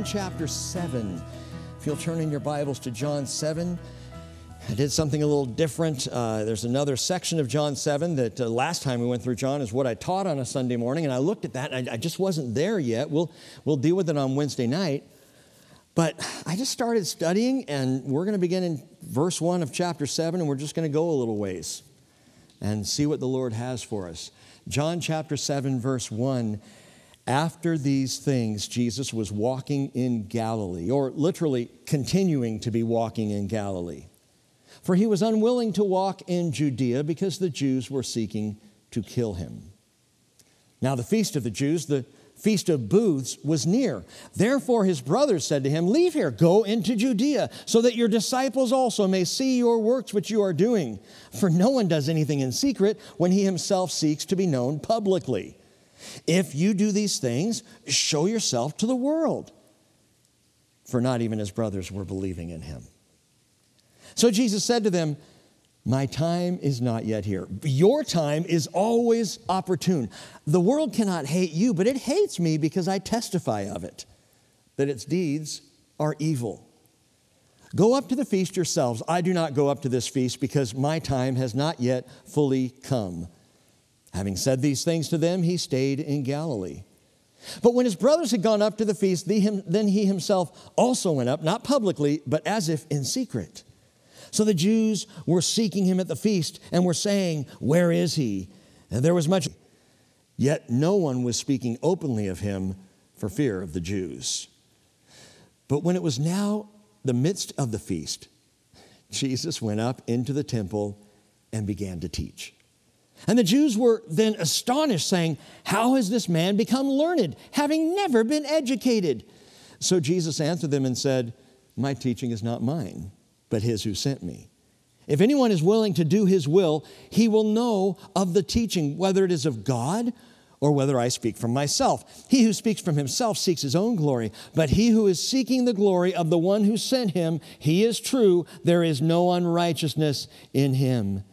John chapter 7. If you'll turn in your Bibles to John 7, I did something a little different. Uh, there's another section of John 7 that uh, last time we went through John is what I taught on a Sunday morning, and I looked at that and I, I just wasn't there yet. We'll, we'll deal with it on Wednesday night. But I just started studying, and we're going to begin in verse 1 of chapter 7, and we're just going to go a little ways and see what the Lord has for us. John chapter 7, verse 1 after these things, Jesus was walking in Galilee, or literally continuing to be walking in Galilee. For he was unwilling to walk in Judea because the Jews were seeking to kill him. Now, the feast of the Jews, the feast of booths, was near. Therefore, his brothers said to him, Leave here, go into Judea, so that your disciples also may see your works which you are doing. For no one does anything in secret when he himself seeks to be known publicly. If you do these things, show yourself to the world. For not even his brothers were believing in him. So Jesus said to them, My time is not yet here. Your time is always opportune. The world cannot hate you, but it hates me because I testify of it, that its deeds are evil. Go up to the feast yourselves. I do not go up to this feast because my time has not yet fully come. Having said these things to them, he stayed in Galilee. But when his brothers had gone up to the feast, then he himself also went up, not publicly, but as if in secret. So the Jews were seeking him at the feast and were saying, Where is he? And there was much, yet no one was speaking openly of him for fear of the Jews. But when it was now the midst of the feast, Jesus went up into the temple and began to teach. And the Jews were then astonished, saying, How has this man become learned, having never been educated? So Jesus answered them and said, My teaching is not mine, but his who sent me. If anyone is willing to do his will, he will know of the teaching, whether it is of God or whether I speak from myself. He who speaks from himself seeks his own glory, but he who is seeking the glory of the one who sent him, he is true. There is no unrighteousness in him.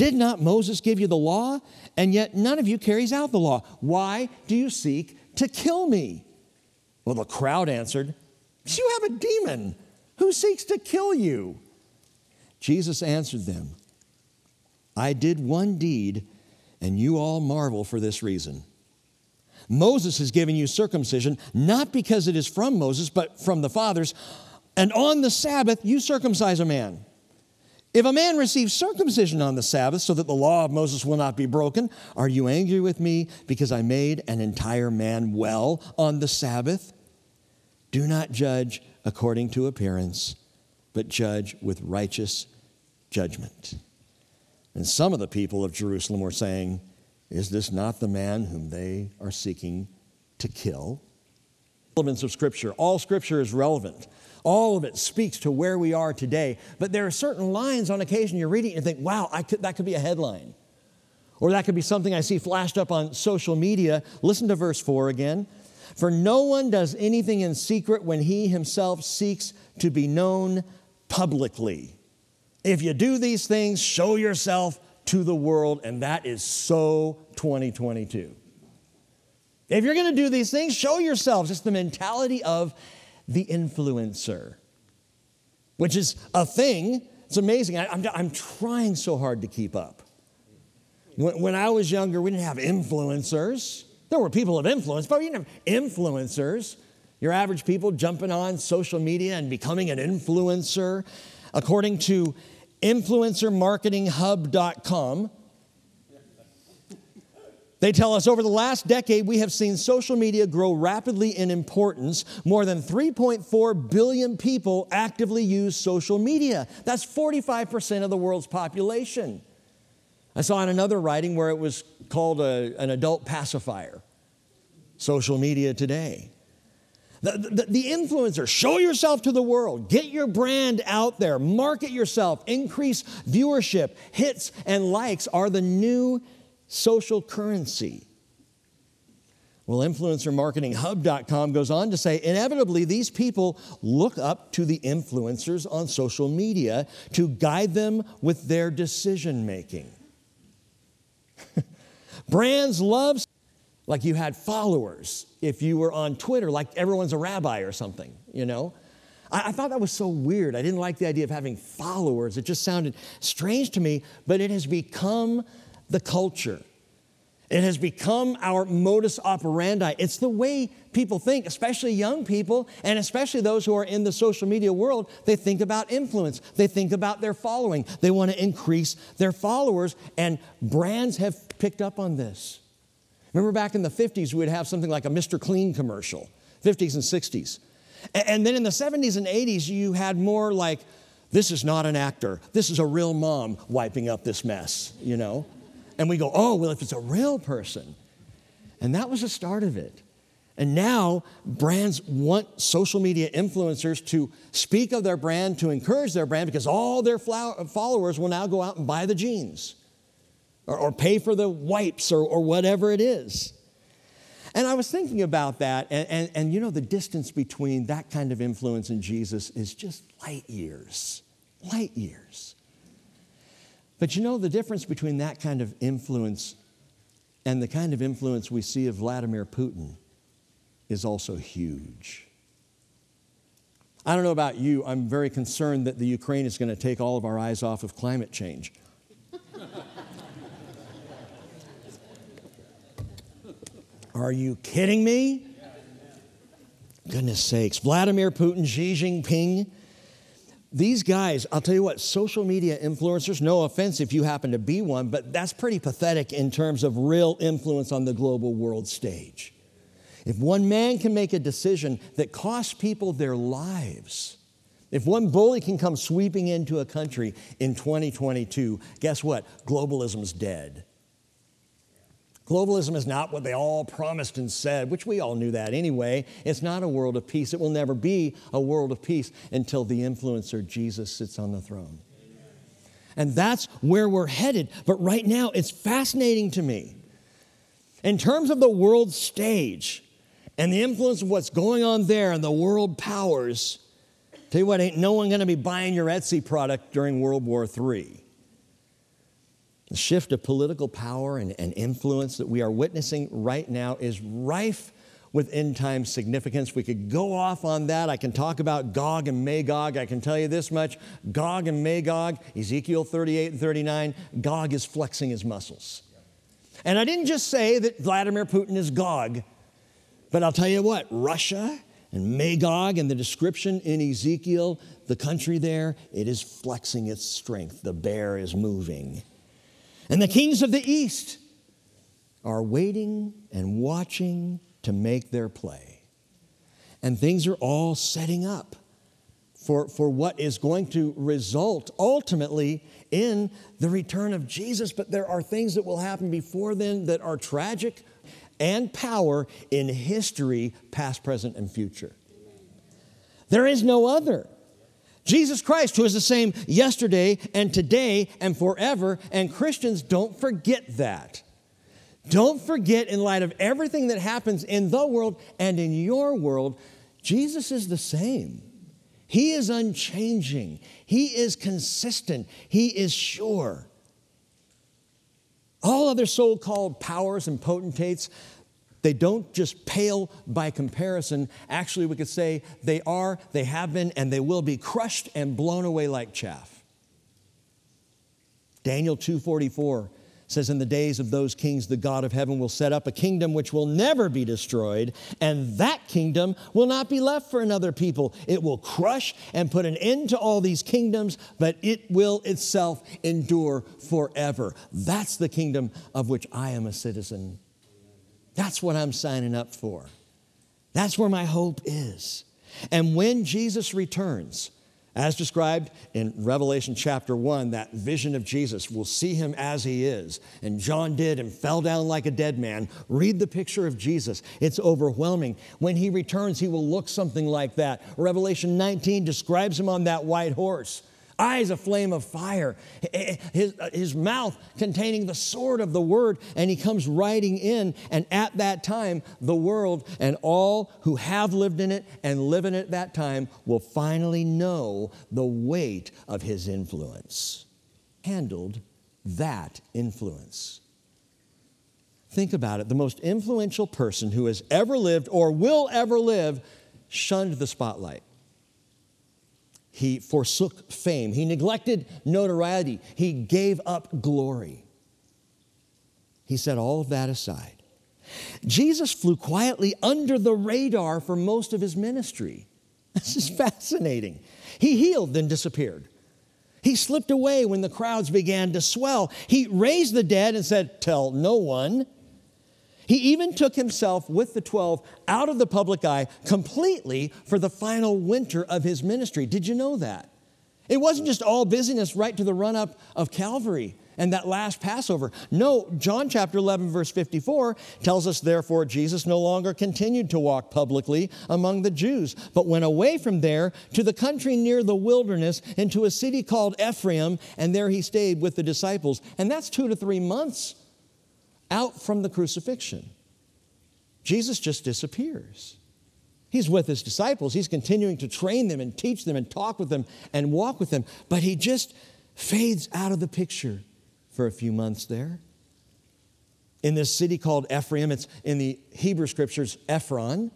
Did not Moses give you the law? And yet none of you carries out the law. Why do you seek to kill me? Well, the crowd answered, You have a demon. Who seeks to kill you? Jesus answered them, I did one deed, and you all marvel for this reason. Moses has given you circumcision, not because it is from Moses, but from the fathers. And on the Sabbath, you circumcise a man. If a man receives circumcision on the Sabbath so that the law of Moses will not be broken, are you angry with me because I made an entire man well on the Sabbath? Do not judge according to appearance, but judge with righteous judgment. And some of the people of Jerusalem were saying, Is this not the man whom they are seeking to kill? Relevance of Scripture. All Scripture is relevant. All of it speaks to where we are today. But there are certain lines on occasion you're reading and think, wow, could, that could be a headline. Or that could be something I see flashed up on social media. Listen to verse 4 again. For no one does anything in secret when he himself seeks to be known publicly. If you do these things, show yourself to the world, and that is so 2022. If you're going to do these things, show yourselves. It's the mentality of the influencer, which is a thing. It's amazing. I, am I'm, I'm trying so hard to keep up. When, when I was younger, we didn't have influencers. There were people of influence, but we didn't have influencers. Your average people jumping on social media and becoming an influencer. According to influencermarketinghub.com, they tell us over the last decade, we have seen social media grow rapidly in importance. More than 3.4 billion people actively use social media. That's 45% of the world's population. I saw in another writing where it was called a, an adult pacifier. Social media today. The, the, the, influencer, show yourself to the world, get your brand out there, market yourself, increase viewership. Hits and likes are the new social currency. Well, influencermarketinghub.com goes on to say inevitably, these people look up to the influencers on social media to guide them with their decision making. Brands love like you had followers. If you were on Twitter, like everyone's a rabbi or something, you know? I, I thought that was so weird. I didn't like the idea of having followers. It just sounded strange to me, but it has become the culture. It has become our modus operandi. It's the way people think, especially young people, and especially those who are in the social media world. They think about influence, they think about their following, they want to increase their followers, and brands have picked up on this. Remember back in the 50s, we would have something like a Mr. Clean commercial, 50s and 60s. And then in the 70s and 80s, you had more like, this is not an actor, this is a real mom wiping up this mess, you know? And we go, oh, well, if it's a real person. And that was the start of it. And now brands want social media influencers to speak of their brand, to encourage their brand, because all their followers will now go out and buy the jeans or, or pay for the wipes or, or whatever it is. And I was thinking about that, and, and, and, you know, the distance between that kind of influence and Jesus is just light years. Light years. But you know, the difference between that kind of influence and the kind of influence we see of Vladimir Putin is also huge. I don't know about you, I'm very concerned that the Ukraine is going to take all of our eyes off of climate change. Are you kidding me? Goodness sakes. Vladimir Putin, Xi Jinping, these guys, I'll tell you what, social media influencers, no offense if you happen to be one, but that's pretty pathetic in terms of real influence on the global world stage. If one man can make a decision that costs people their lives, if one bully can come sweeping into a country in 2022, guess what? Globalism's dead. Globalism is not what they all promised and said, which we all knew that anyway. It's not a world of peace. It will never be a world of peace until the influencer Jesus sits on the throne. And that's where we're headed. But right now, it's fascinating to me. In terms of the world stage and the influence of what's going on there and the world powers, tell you what, ain't no one to be buying your Etsy product during World War III. The shift of political power and, and influence that we are witnessing right now is rife with end time significance. We could go off on that. I can talk about Gog and Magog. I can tell you this much Gog and Magog, Ezekiel 38 and 39, Gog is flexing his muscles. And I didn't just say that Vladimir Putin is Gog, but I'll tell you what, Russia and Magog and the description in Ezekiel, the country there, it is flexing its strength. The bear is moving. And the kings of the east are waiting and watching to make their play. And things are all setting up for, for what is going to result ultimately in the return of Jesus. But there are things that will happen before then that are tragic and power in history, past, present, and future. There is no other. Jesus Christ, who is the same yesterday and today and forever, and Christians don't forget that. Don't forget, in light of everything that happens in the world and in your world, Jesus is the same. He is unchanging, He is consistent, He is sure. All other so called powers and potentates, they don't just pale by comparison. Actually, we could say they are, they have been, and they will be crushed and blown away like chaff. Daniel 2:44 says in the days of those kings the God of heaven will set up a kingdom which will never be destroyed and that kingdom will not be left for another people it will crush and put an end to all these kingdoms but it will itself endure forever that's the kingdom of which I am a citizen that's what I'm signing up for. That's where my hope is. And when Jesus returns, as described in Revelation chapter 1, that vision of Jesus, we'll see him as he is. And John did and fell down like a dead man. Read the picture of Jesus, it's overwhelming. When he returns, he will look something like that. Revelation 19 describes him on that white horse eyes a flame of fire, his, uh, his mouth containing the sword of the word, and he comes riding in. And at that time, the world and all who have lived in it and live in it at that time will finally know the weight of his influence. Handled that influence. Think about it. The most influential person who has ever lived or will ever live shunned the spotlight. He forsook fame. He neglected notoriety. He gave up glory. He set all of that aside. Jesus flew quietly under the radar for most of his ministry. This is fascinating. He healed, then disappeared. He slipped away when the crowds began to swell. He raised the dead and said, Tell no one. He even took himself with the 12 out of the public eye completely for the final winter of his ministry. Did you know that? It wasn't just all busyness right to the run up of Calvary and that last Passover. No, John chapter 11, verse 54 tells us, therefore, Jesus no longer continued to walk publicly among the Jews, but went away from there to the country near the wilderness into a city called Ephraim, and there he stayed with the disciples. And that's two to three months out from the crucifixion. Jesus just disappears. He's with his disciples. He's continuing to train them and teach them and talk with them and walk with them, but he just fades out of the picture for a few months there. In this city called Ephraim, it's in the Hebrew scriptures, Ephron,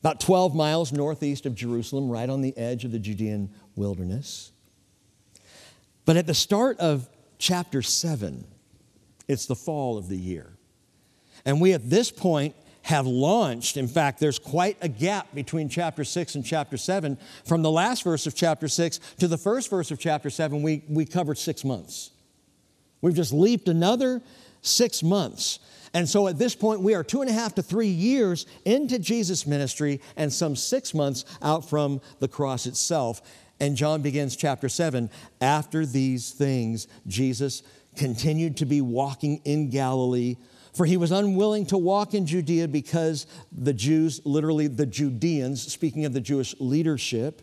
about 12 miles northeast of Jerusalem, right on the edge of the Judean wilderness. But at the start of chapter 7, it's the fall of the year. And we at this point have launched. In fact, there's quite a gap between chapter 6 and chapter 7. From the last verse of chapter 6 to the first verse of chapter 7, we, we covered six months. We've just leaped another six months. And so at this point, we are two and a half to three years into Jesus' ministry and some six months out from the cross itself. And John begins chapter 7. After these things, Jesus continued to be walking in Galilee, for he was unwilling to walk in Judea because the Jews, literally the Judeans, speaking of the Jewish leadership,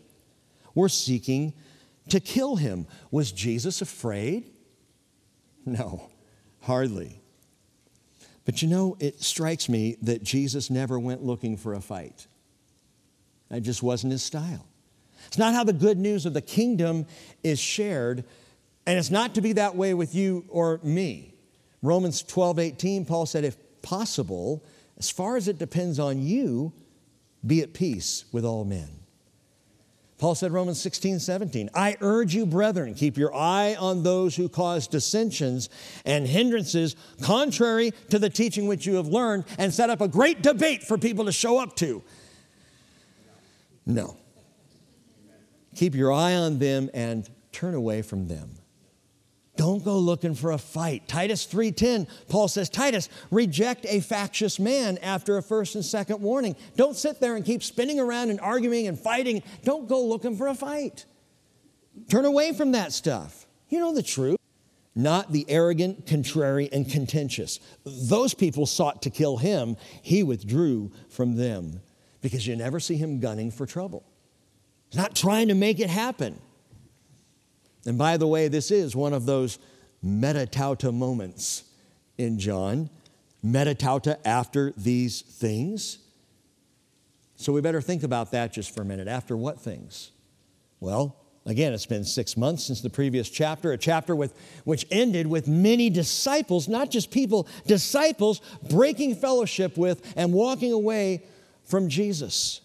were seeking to kill him. Was Jesus afraid? No, hardly. But you know, it strikes me that Jesus never went looking for a fight. That just wasn't his style. It's not how the good news of the kingdom is shared, and it's not to be that way with you or me. Romans 12, 18, Paul said, if possible, as far as it depends on you, be at peace with all men. Paul said, Romans 16, 17, I urge you, brethren, keep your eye on those who cause dissensions and hindrances contrary to the teaching which you have learned, and set up a great debate for people to show up to. No. Keep your eye on them and turn away from them. Don't go looking for a fight. Titus 3:10, Paul says, "Titus, reject a factious man after a first and second warning. Don't sit there and keep spinning around and arguing and fighting. Don't go looking for a fight. Turn away from that stuff. You know the truth. Not the arrogant, contrary, and contentious. Those people sought to kill him. He withdrew from them because you never see him gunning for trouble. He's not trying to make it happen. And by the way, this is one of those metatauta moments in John. Metatauta after these things. So we better think about that just for a minute. After what things? Well, again, it's been six months since the previous chapter, a chapter with, which ended with many disciples, not just people, disciples breaking fellowship with and walking away from Jesus.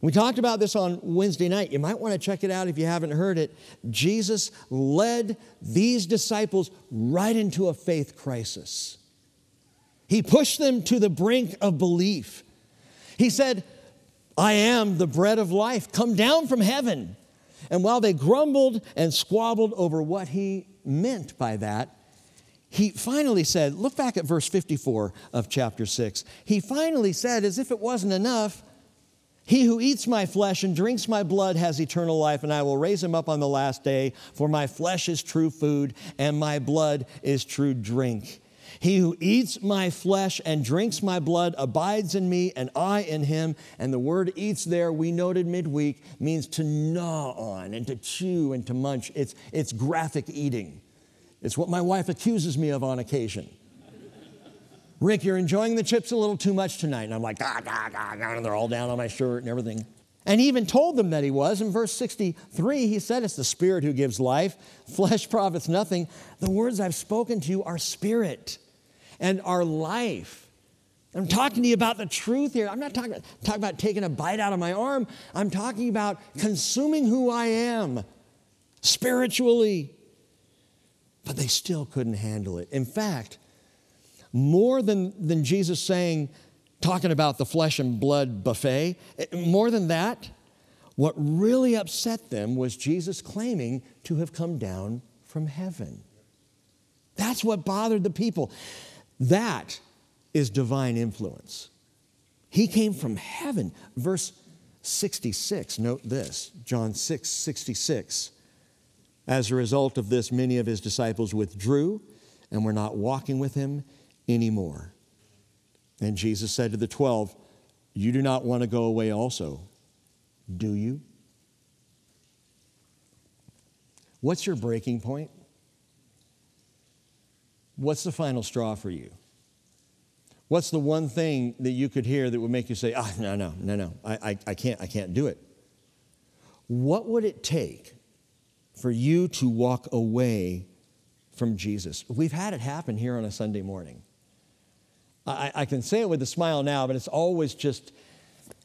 We talked about this on Wednesday night. You might want to check it out if you haven't heard it. Jesus led these disciples right into a faith crisis. He pushed them to the brink of belief. He said, I am the bread of life, come down from heaven. And while they grumbled and squabbled over what he meant by that, he finally said, look back at verse 54 of chapter 6. He finally said, as if it wasn't enough, he who eats my flesh and drinks my blood has eternal life, and I will raise him up on the last day. For my flesh is true food, and my blood is true drink. He who eats my flesh and drinks my blood abides in me, and I in him. And the word eats there, we noted midweek, means to gnaw on and to chew and to munch. It's, it's graphic eating. It's what my wife accuses me of on occasion. Rick, you're enjoying the chips a little too much tonight. And I'm like, ah, ah, ah, ah, and they're all down on my shirt and everything. And he even told them that he was. In verse 63, he said, It's the Spirit who gives life. Flesh profits nothing. The words I've spoken to you are spirit and our life. I'm talking to you about the truth here. I'm not talking talking about taking a bite out of my arm. I'm talking about consuming who I am spiritually. But they still couldn't handle it. In fact, more than, than Jesus saying, talking about the flesh and blood buffet, more than that, what really upset them was Jesus claiming to have come down from heaven. That's what bothered the people. That is divine influence. He came from heaven. Verse 66, note this John 6 66. As a result of this, many of his disciples withdrew and were not walking with him anymore. And Jesus said to the twelve, You do not want to go away also, do you? What's your breaking point? What's the final straw for you? What's the one thing that you could hear that would make you say, ah, no, no, no, no, I, I, I, can't, I can't do it? What would it take for you to walk away from Jesus? We've had it happen here on a Sunday morning. I, I can say it with a smile now, but it's always just,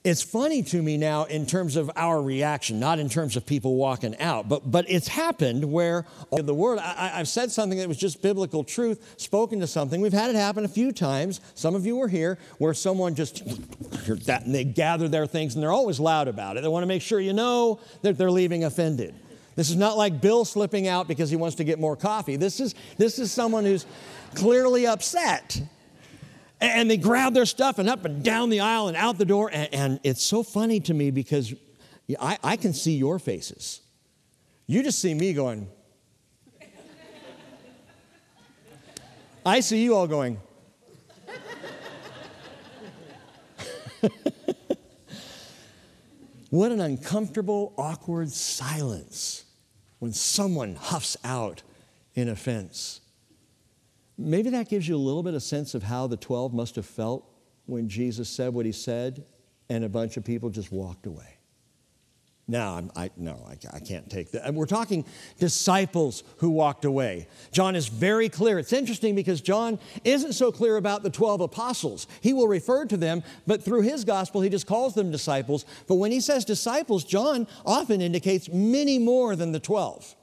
it's funny to me now in terms of our reaction, not in terms of people walking out, but, but it's happened where the word, I, have said something that was just biblical truth, spoken to something. We've had it happen a few times. Some of you were here where someone just, that, and they gather their things and they're always loud about it. They want to make sure you know that they're leaving offended. This is not like Bill slipping out because he wants to get more coffee. This is, this is someone who's clearly upset and they grab their stuff and up and down the aisle and out the door. And, and it's so funny to me because I, I can see your faces. You just see me going, I see you all going, what an uncomfortable, awkward silence when someone huffs out in offense. Maybe that gives you a little bit of sense of how the 12 must have felt when Jesus said what he said and a bunch of people just walked away. Now, I'm, I, no, I, I can't take that. And We're talking disciples who walked away. John is very clear. It's interesting because John isn't so clear about the 12 apostles. He will refer to them, but through his gospel, he just calls them disciples. But when he says disciples, John often indicates many more than the 12.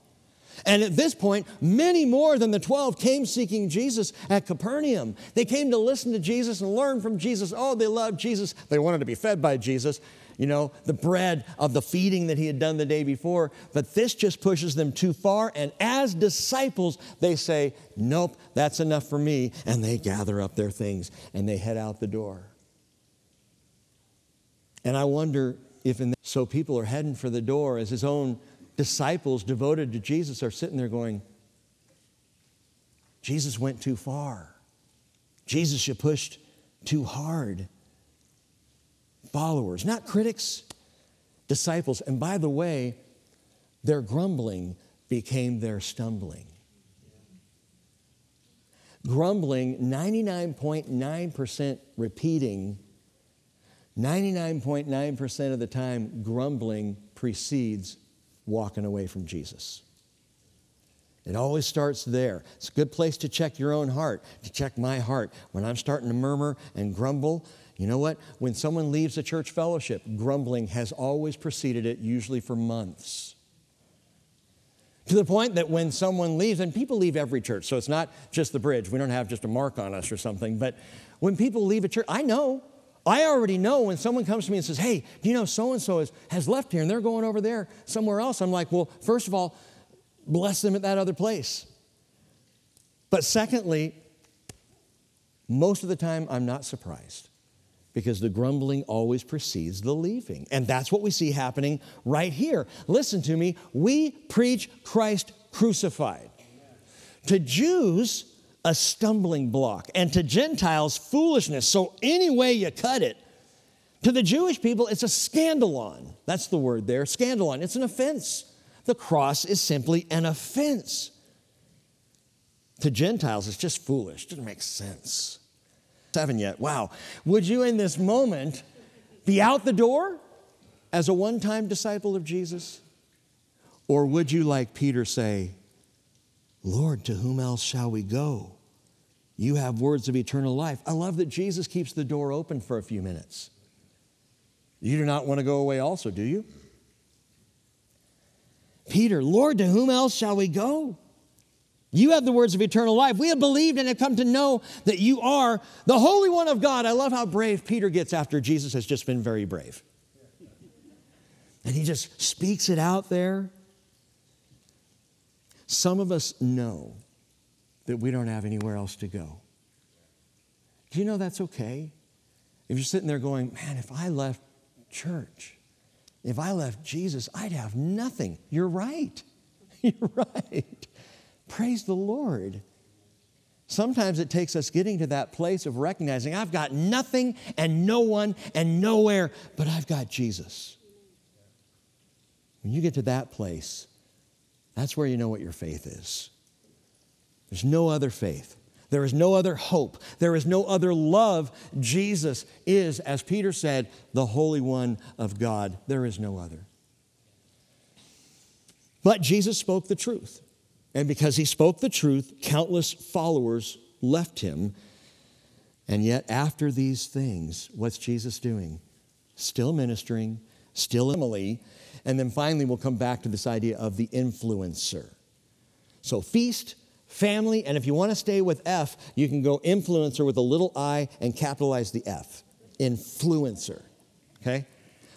And at this point, many more than the 12 came seeking Jesus at Capernaum. They came to listen to Jesus and learn from Jesus. Oh, they loved Jesus. They wanted to be fed by Jesus, you know, the bread of the feeding that he had done the day before. But this just pushes them too far. And as disciples, they say, Nope, that's enough for me. And they gather up their things and they head out the door. And I wonder if in the, so people are heading for the door as his own disciples devoted to Jesus are sitting there going, Jesus went too far. Jesus, you pushed too hard. Followers, not critics, disciples. And by the way, their grumbling became their stumbling. Grumbling, 99.9% repeating, 99.9% of the time, grumbling precedes walking away from Jesus. It always starts there. It's a good place to check your own heart, to check my heart. When I'm starting to murmur and grumble, you know what? When someone leaves a church fellowship, grumbling has always preceded it, usually for months. To the point that when someone leaves, and people leave every church, so it's not just the bridge, we don't have just a mark on us or something, but when people leave a church, I know I already know when someone comes to me and says, Hey, do you know so and so has left here and they're going over there somewhere else? I'm like, Well, first of all, bless them at that other place. But secondly, most of the time, I'm not surprised because the grumbling always precedes the leaving. And that's what we see happening right here. Listen to me. We preach Christ crucified. To Jews, a stumbling block, and to Gentiles, foolishness. So, any way you cut it, to the Jewish people, it's a scandalon. That's the word there, scandalon. It's an offense. The cross is simply an offense. To Gentiles, it's just foolish. It doesn't make sense. Seven yet. Wow. Would you in this moment be out the door as a one time disciple of Jesus? Or would you, like Peter, say, Lord, to whom else shall we go? You have words of eternal life. I love that Jesus keeps the door open for a few minutes. You do not want to go away, also, do you? Peter, Lord, to whom else shall we go? You have the words of eternal life. We have believed and have come to know that you are the Holy One of God. I love how brave Peter gets after Jesus has just been very brave. And he just speaks it out there. Some of us know that we don't have anywhere else to go. Do you know that's okay? If you're sitting there going, man, if I left church, if I left Jesus, I'd have nothing. You're right. You're right. Praise the Lord. Sometimes it takes us getting to that place of recognizing I've got nothing and no one and nowhere, but I've got Jesus. When you get to that place, that's where you know what your faith is. There's no other faith. There is no other hope. There is no other love. Jesus is, as Peter said, the Holy One of God. There is no other. But Jesus spoke the truth. And because he spoke the truth, countless followers left him. And yet, after these things, what's Jesus doing? Still ministering, still Emily. And then finally, we'll come back to this idea of the influencer. So, feast, family, and if you want to stay with F, you can go influencer with a little i and capitalize the F. Influencer. Okay?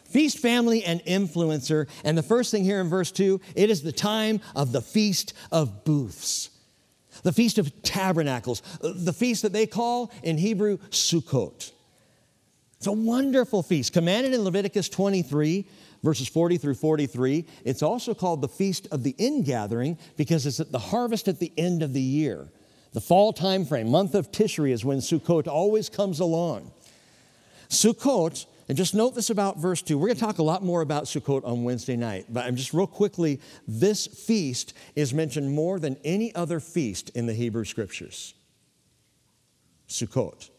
Feast, family, and influencer. And the first thing here in verse 2 it is the time of the Feast of Booths, the Feast of Tabernacles, the feast that they call in Hebrew Sukkot. It's a wonderful feast, commanded in Leviticus 23, verses 40 through 43. It's also called the Feast of the Ingathering because it's at the harvest at the end of the year. The fall time frame, month of Tishri, is when Sukkot always comes along. Sukkot and just note this about verse 2. We're going to talk a lot more about Sukkot on Wednesday night, but I'm just real quickly this feast is mentioned more than any other feast in the Hebrew scriptures. Sukkot.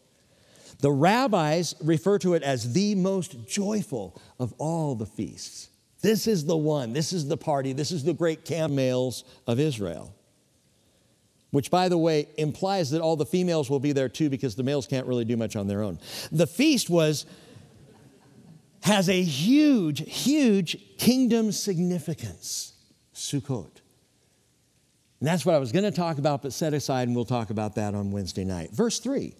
The rabbis refer to it as the most joyful of all the feasts. This is the one, this is the party, this is the great camp males of Israel. Which, by the way, implies that all the females will be there too because the males can't really do much on their own. The feast was has a huge, huge kingdom significance. Sukkot. And that's what I was going to talk about, but set aside, and we'll talk about that on Wednesday night. Verse 3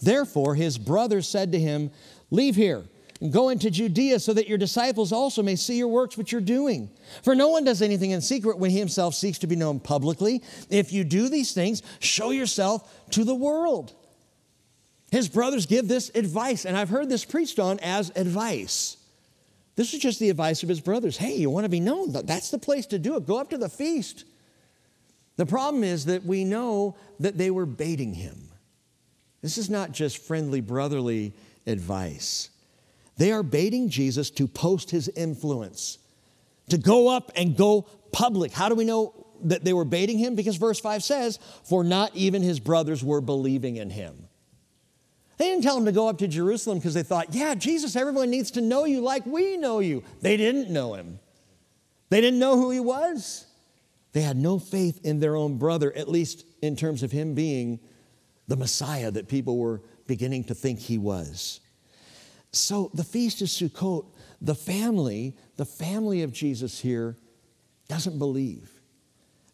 Therefore, his brothers said to him, Leave here and go into Judea so that your disciples also may see your works which you're doing. For no one does anything in secret when he himself seeks to be known publicly. If you do these things, show yourself to the world. His brothers give this advice, and I've heard this preached on as advice. This is just the advice of his brothers. Hey, you want to be known? That's the place to do it. Go up to the feast. The problem is that we know that they were baiting him. This is not just friendly, brotherly advice. They are baiting Jesus to post his influence, to go up and go public. How do we know that they were baiting him? Because verse 5 says, For not even his brothers were believing in him. They didn't tell him to go up to Jerusalem because they thought, yeah, Jesus, everyone needs to know you like we know you. They didn't know him, they didn't know who he was. They had no faith in their own brother, at least in terms of him being the Messiah that people were beginning to think he was. So the feast of Sukkot, the family, the family of Jesus here doesn't believe.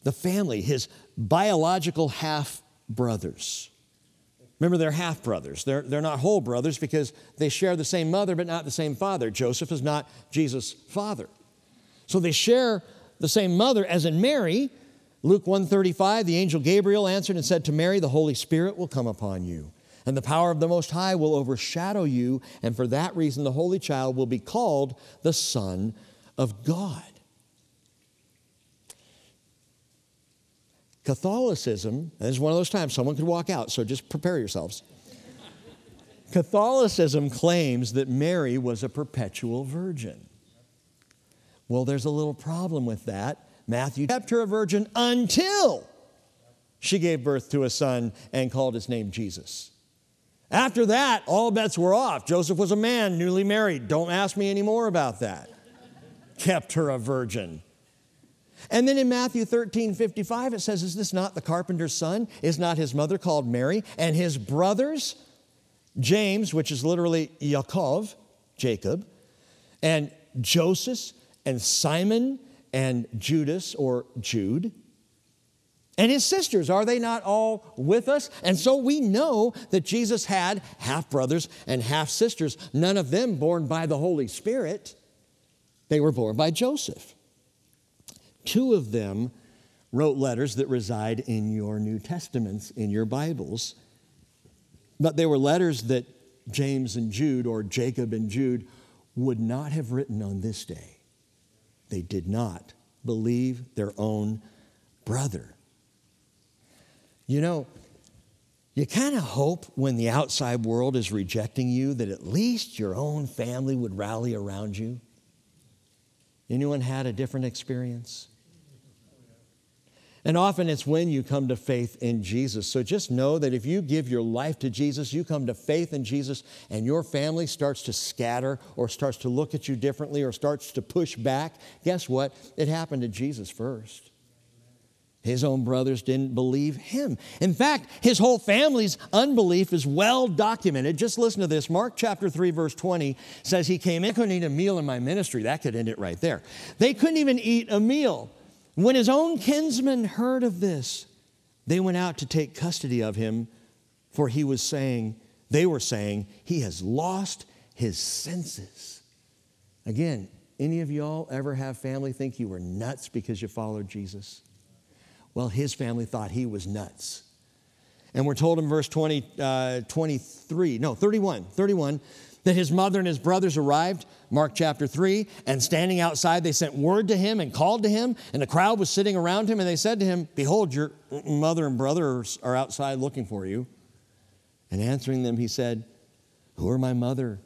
The family, his biological half brothers, Remember, they're half brothers. They're, they're not whole brothers because they share the same mother but not the same father. Joseph is not Jesus' father. So they share the same mother as in Mary. Luke 135, the angel Gabriel answered and said to Mary, The Holy Spirit will come upon you, and the power of the Most High will overshadow you, and for that reason the Holy Child will be called the Son of God. Catholicism, this is one of those times someone could walk out, so just prepare yourselves. Catholicism claims that Mary was a perpetual virgin. Well, there's a little problem with that. Matthew kept her a virgin until she gave birth to a son and called his name Jesus. After that, all bets were off. Joseph was a man, newly married. Don't ask me any more about that. Kept her a virgin. And then in Matthew 13, 55, it says, Is this not the carpenter's son? Is not his mother called Mary? And his brothers, James, which is literally Yaakov, Jacob, and Joseph, and Simon, and Judas, or Jude. And his sisters, are they not all with us? And so we know that Jesus had half brothers and half sisters, none of them born by the Holy Spirit. They were born by Joseph. Two of them wrote letters that reside in your New Testaments, in your Bibles. But they were letters that James and Jude, or Jacob and Jude, would not have written on this day. They did not believe their own brother. You know, you kind of hope when the outside world is rejecting you that at least your own family would rally around you. Anyone had a different experience? And often it's when you come to faith in Jesus. So just know that if you give your life to Jesus, you come to faith in Jesus, and your family starts to scatter or starts to look at you differently or starts to push back, guess what? It happened to Jesus first. His own brothers didn't believe him. In fact, his whole family's unbelief is well documented. Just listen to this. Mark chapter 3, verse 20 says he came in, couldn't eat a meal in my ministry. That could end it right there. They couldn't even eat a meal. When his own kinsmen heard of this, they went out to take custody of him, for he was saying, they were saying, he has lost his senses. Again, any of y'all ever have family think you were nuts because you followed Jesus? Well, his family thought he was nuts. And we're told in verse 20, uh, 23, no, 31, 31, that his mother and his brothers arrived, Mark chapter 3, and standing outside, they sent word to him and called to him, and the crowd was sitting around him, and they said to him, Behold, your mother and brothers are outside looking for you. And answering them, he said, Who are my mother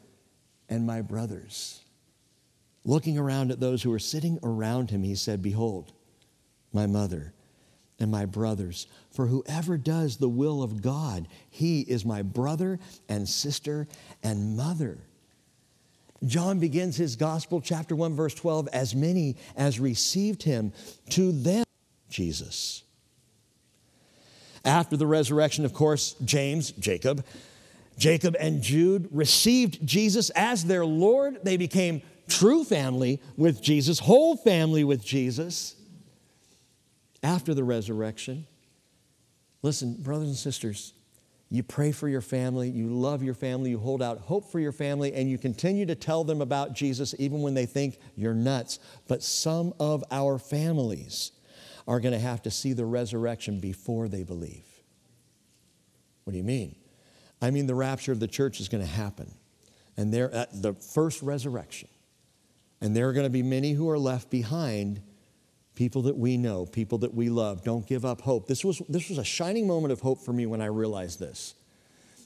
and my brothers? Looking around at those who were sitting around him, he said, Behold, my mother and my brothers. For whoever does the will of God, he is my brother and sister and mother. John begins his gospel, chapter 1, verse 12, as many as received him, to them, Jesus. After the resurrection, of course, James, Jacob, Jacob and Jude received Jesus as their Lord. They became true family with Jesus, whole family with Jesus after the resurrection. Listen, brothers and sisters, you pray for your family, you love your family, you hold out hope for your family, and you continue to tell them about Jesus even when they think you're nuts. But some of our families are going to have to see the resurrection before they believe. What do you mean? I mean, the rapture of the church is going to happen, and they're at the first resurrection. And there are going to be many who are left behind people that we know, people that we love. Don't give up hope. This was, this was a shining moment of hope for me when I realized this.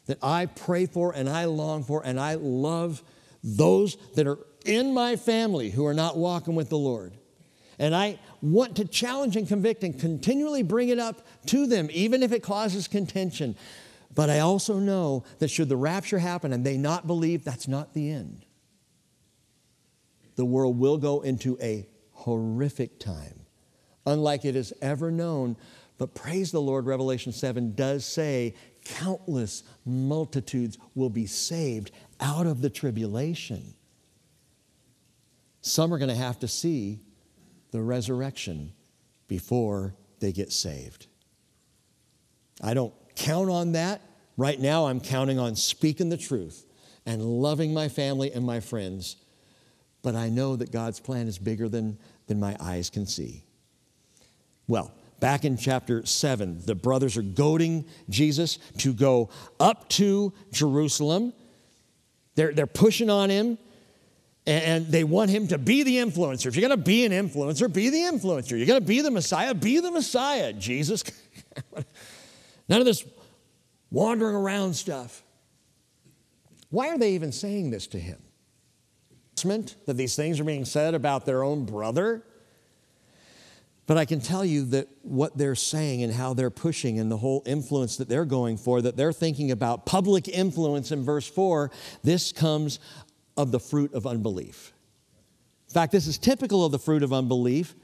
That I pray for and I long for and I love those that are in my family who are not walking with the Lord. And I want to challenge and convict and continually bring it up to them, even if it causes contention. But I also know that should the rapture happen and they not believe, that's not the end. The world will go into a horrific time unlike it is ever known. But praise the Lord, Revelation 7 does say countless multitudes will be saved out of the tribulation. Some are going to have to see the resurrection before they get saved. I don't count on that. Right now, I'm counting on speaking the truth and loving my family and my friends. But I know that God's plan is bigger than, than my eyes can see. Well, back in chapter 7, the brothers are goading Jesus to go up to Jerusalem. They're, they're pushing on him and they want him to be the influencer. If you're going to be an influencer, be the influencer. You're going to be the Messiah, be the Messiah, Jesus. None of this wandering around stuff. Why are they even saying this to him? That these things are being said about their own brother? But I can tell you that what they're saying and how they're pushing and the whole influence that they're going for, that they're thinking about public influence in verse 4, this comes of the fruit of unbelief. In fact, this is typical of the fruit of unbelief.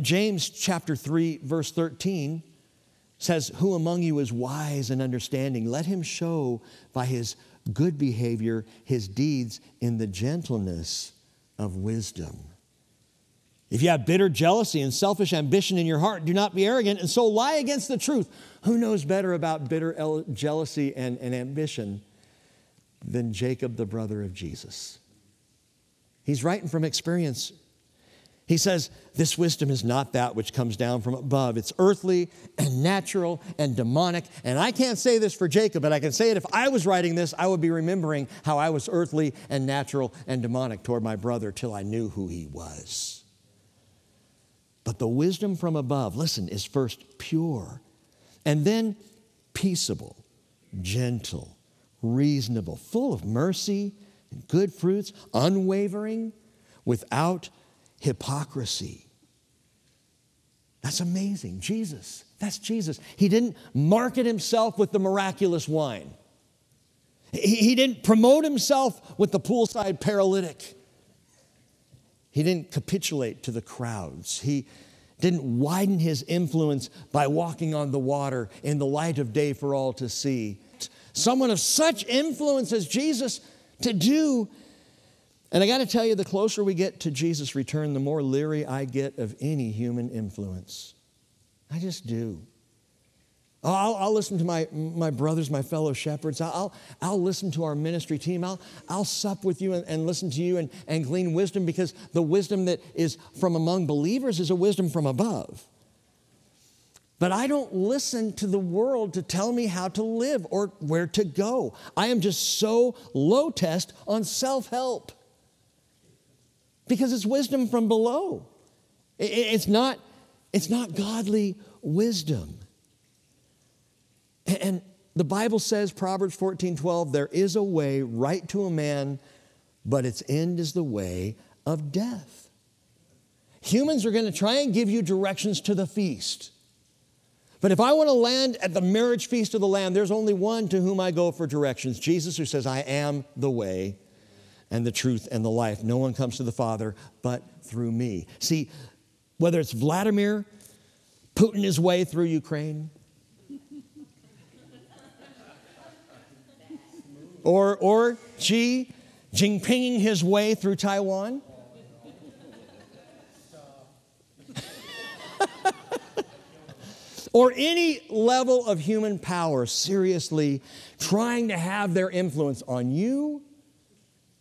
James chapter 3, verse 13 says, Who among you is wise and understanding? Let him show by his good behavior his deeds in the gentleness of wisdom. If you have bitter jealousy and selfish ambition in your heart, do not be arrogant and so lie against the truth. Who knows better about bitter jealousy and, and ambition than Jacob, the brother of Jesus? He's writing from experience. He says, This wisdom is not that which comes down from above. It's earthly and natural and demonic. And I can't say this for Jacob, but I can say it if I was writing this, I would be remembering how I was earthly and natural and demonic toward my brother till I knew who he was. But the wisdom from above, listen, is first pure and then peaceable, gentle, reasonable, full of mercy and good fruits, unwavering, without hypocrisy. That's amazing. Jesus, that's Jesus. He didn't market himself with the miraculous wine. He, he didn't promote himself with the poolside paralytic. He didn't capitulate to the crowds. He didn't widen his influence by walking on the water in the light of day for all to see. Someone of such influence as Jesus to do. And I got to tell you, the closer we get to Jesus' return, the more leery I get of any human influence. I just do. I'll, I'll, listen to my, my brothers, my fellow shepherds. I'll, I'll listen to our ministry team. I'll, I'll sup with you and, and listen to you and, and glean wisdom because the wisdom that is from among believers is a wisdom from above. But I don't listen to the world to tell me how to live or where to go. I am just so low test on self help because it's wisdom from below. It's not, it's not godly wisdom. And the Bible says, Proverbs 14 12, there is a way right to a man, but its end is the way of death. Humans are going to try and give you directions to the feast. But if I want to land at the marriage feast of the Lamb, there's only one to whom I go for directions Jesus, who says, I am the way and the truth and the life. No one comes to the Father but through me. See, whether it's Vladimir putting his way through Ukraine, or, or Xi Jinpinging his way through Taiwan, or any level of human power seriously trying to have their influence on you,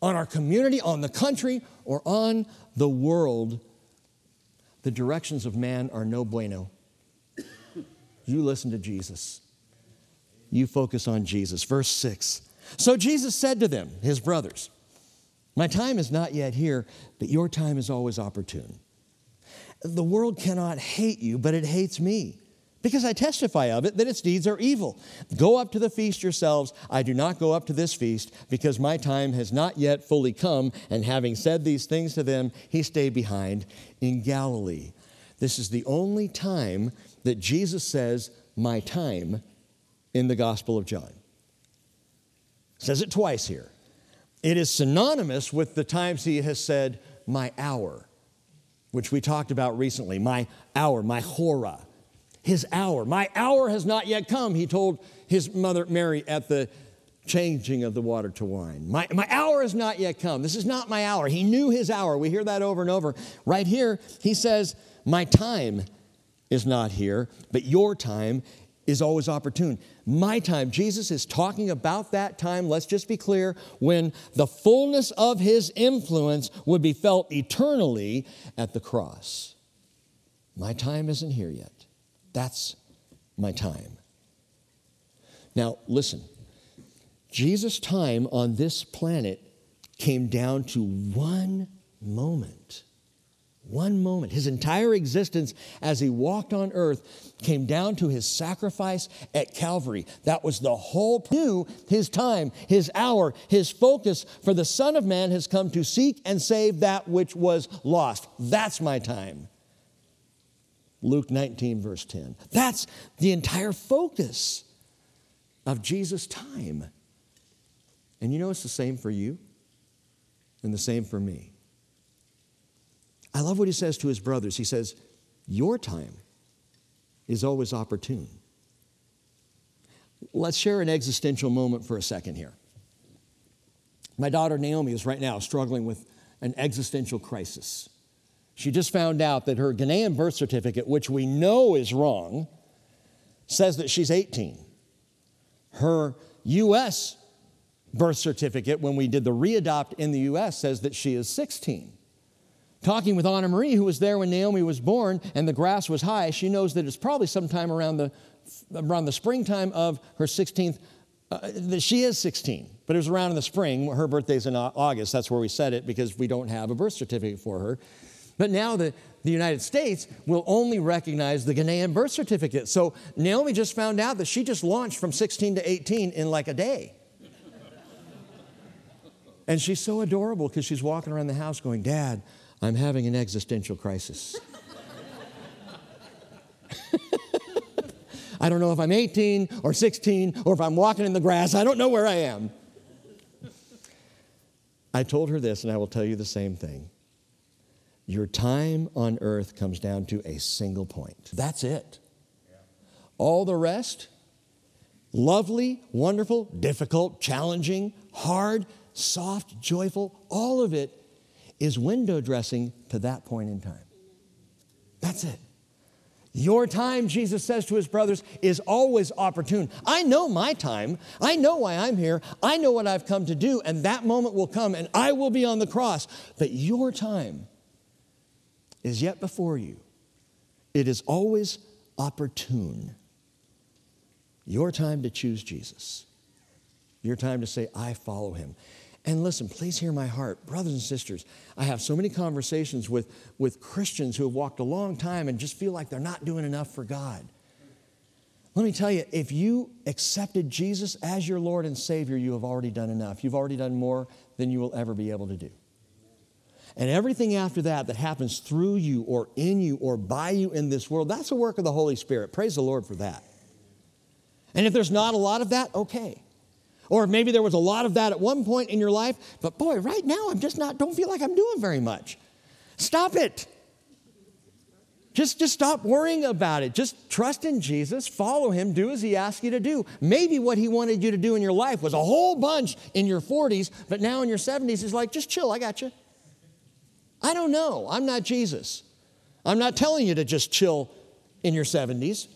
on our community, on the country, or on the world, the directions of man are no bueno. You listen to Jesus. You focus on Jesus. Verse 6. So Jesus said to them, his brothers, My time is not yet here, but your time is always opportune. The world cannot hate you, but it hates me because I testify of it that its deeds are evil. Go up to the feast yourselves. I do not go up to this feast because my time has not yet fully come. And having said these things to them, he stayed behind in Galilee. This is the only time that Jesus says, My time, in the Gospel of John. Says it twice here. It is synonymous with the times he has said, My hour, which we talked about recently. My hour, my hora his hour. My hour has not yet come, he told his mother Mary at the changing of the water to wine. My, my hour has not yet come. This is not my hour. He knew his hour. We hear that over and over. Right here, he says, My time is not here, but your time is always opportune. My time, Jesus is talking about that time, let's just be clear, when the fullness of his influence would be felt eternally at the cross. My time isn't here yet. That's my time. Now, listen. Jesus' time on this planet came down to one moment. One moment. His entire existence as he walked on earth came down to his sacrifice at Calvary. That was the whole knew his time, his hour, his focus for the Son of Man has come to seek and save that which was lost. That's my time. Luke 19, verse 10. That's the entire focus of Jesus' time. And you know it's the same for you and the same for me. I love what he says to his brothers. He says, Your time is always opportune. Let's share an existential moment for a second here. My daughter Naomi is right now struggling with an existential crisis. She just found out that her Ghanaian birth certificate, which we know is wrong, says that she's 18. Her US birth certificate, when we did the readopt in the US, says that she is 16. Talking with Anna Marie, who was there when Naomi was born and the grass was high, she knows that it's probably sometime around the, around the springtime of her 16th, uh, she is 16, but it was around in the spring. Her birthday's in August. That's where we said it because we don't have a birth certificate for her. But now the, the United States will only recognize the Ghanaian birth certificate. So Naomi just found out that she just launched from 16 to 18 in like a day. and she's so adorable because she's walking around the house going, Dad, I'm having an existential crisis. I don't know if I'm 18 or 16 or if I'm walking in the grass. I don't know where I am. I told her this, and I will tell you the same thing. Your time on earth comes down to a single point. That's it. All the rest, lovely, wonderful, difficult, challenging, hard, soft, joyful, all of it is window dressing to that point in time. That's it. Your time, Jesus says to his brothers, is always opportune. I know my time. I know why I'm here. I know what I've come to do, and that moment will come, and I will be on the cross. But your time is yet before you. It is always opportune. Your time to choose Jesus. Your time to say, I follow him. And listen, please hear my heart. Brothers and sisters, I have so many conversations with, with Christians who have walked a long time and just feel like they're not doing enough for God. Let me tell you, if you accepted Jesus as your Lord and Savior, you have already done enough. You've already done more than you will ever be able to do. And everything after that that happens through you or in you or by you in this world, that's a work of the Holy Spirit. Praise the Lord for that. And if there's not a lot of that, okay. Or maybe there was a lot of that at one point in your life, but boy, right now I'm just not, don't feel like I'm doing very much. Stop it. Just, just stop worrying about it. Just trust in Jesus, follow him, do as he asks you to do. Maybe what he wanted you to do in your life was a whole bunch in your 40s, but now in your 70s, he's like, just chill, I got you. I don't know. I'm not Jesus. I'm not telling you to just chill in your 70s.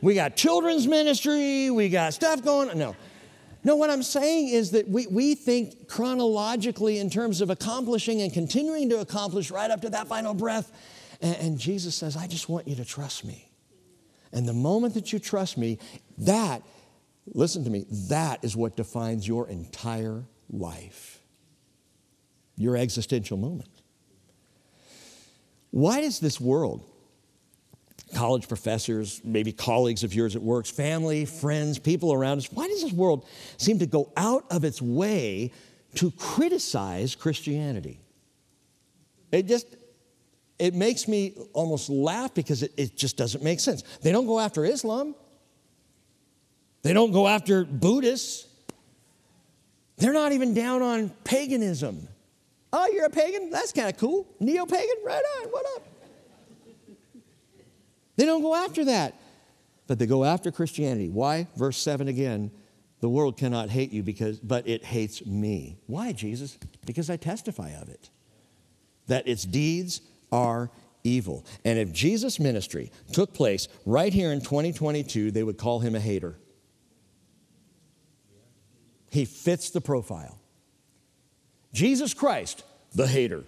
We got children's ministry, we got stuff going on. No. No, what I'm saying is that we, we think chronologically in terms of accomplishing and continuing to accomplish right up to that final breath. And, and Jesus says, I just want you to trust me. And the moment that you trust me, that, listen to me, that is what defines your entire life, your existential moment. Why does this world college professors, maybe colleagues of yours at work, family, friends, people around us. Why does this world seem to go out of its way to criticize Christianity? It just, it makes me almost laugh because it, it just doesn't make sense. They don't go after Islam. They don't go after Buddhists. They're not even down on paganism. Oh, you're a pagan? That's kind of cool. Neo pagan? Right on. What up? They don't go after that. But they go after Christianity. Why? Verse 7 again. The world cannot hate you because but it hates me. Why, Jesus? Because I testify of it. That its deeds are evil. And if Jesus' ministry took place right here in 2022, they would call him a hater. He fits the profile. Jesus Christ, the hater,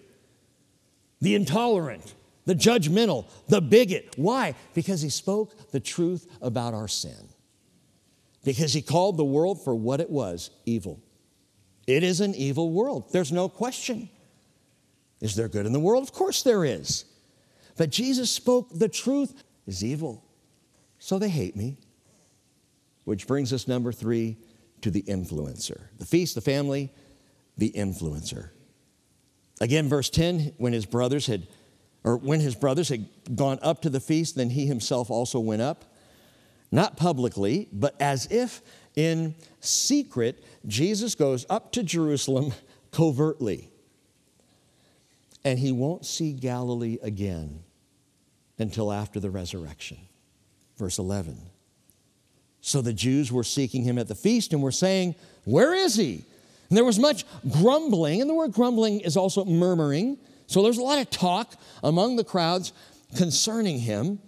the intolerant, the judgmental, the bigot. Why? Because he spoke the truth about our sin. Because he called the world for what it was evil. It is an evil world. There's no question. Is there good in the world? Of course there is. But Jesus spoke the truth is evil. So they hate me. Which brings us, number three, to the influencer. The feast, the family, the influencer. Again, verse 10 when his brothers had or when his brothers had gone up to the feast, then he himself also went up, not publicly, but as if in secret, Jesus goes up to Jerusalem covertly. And he won't see Galilee again. until after the resurrection. Verse 11. So the Jews were seeking him at the feast and were saying, Where is he? And there was much grumbling, and the word grumbling is also murmuring. So there's a lot of talk among the crowds concerning him.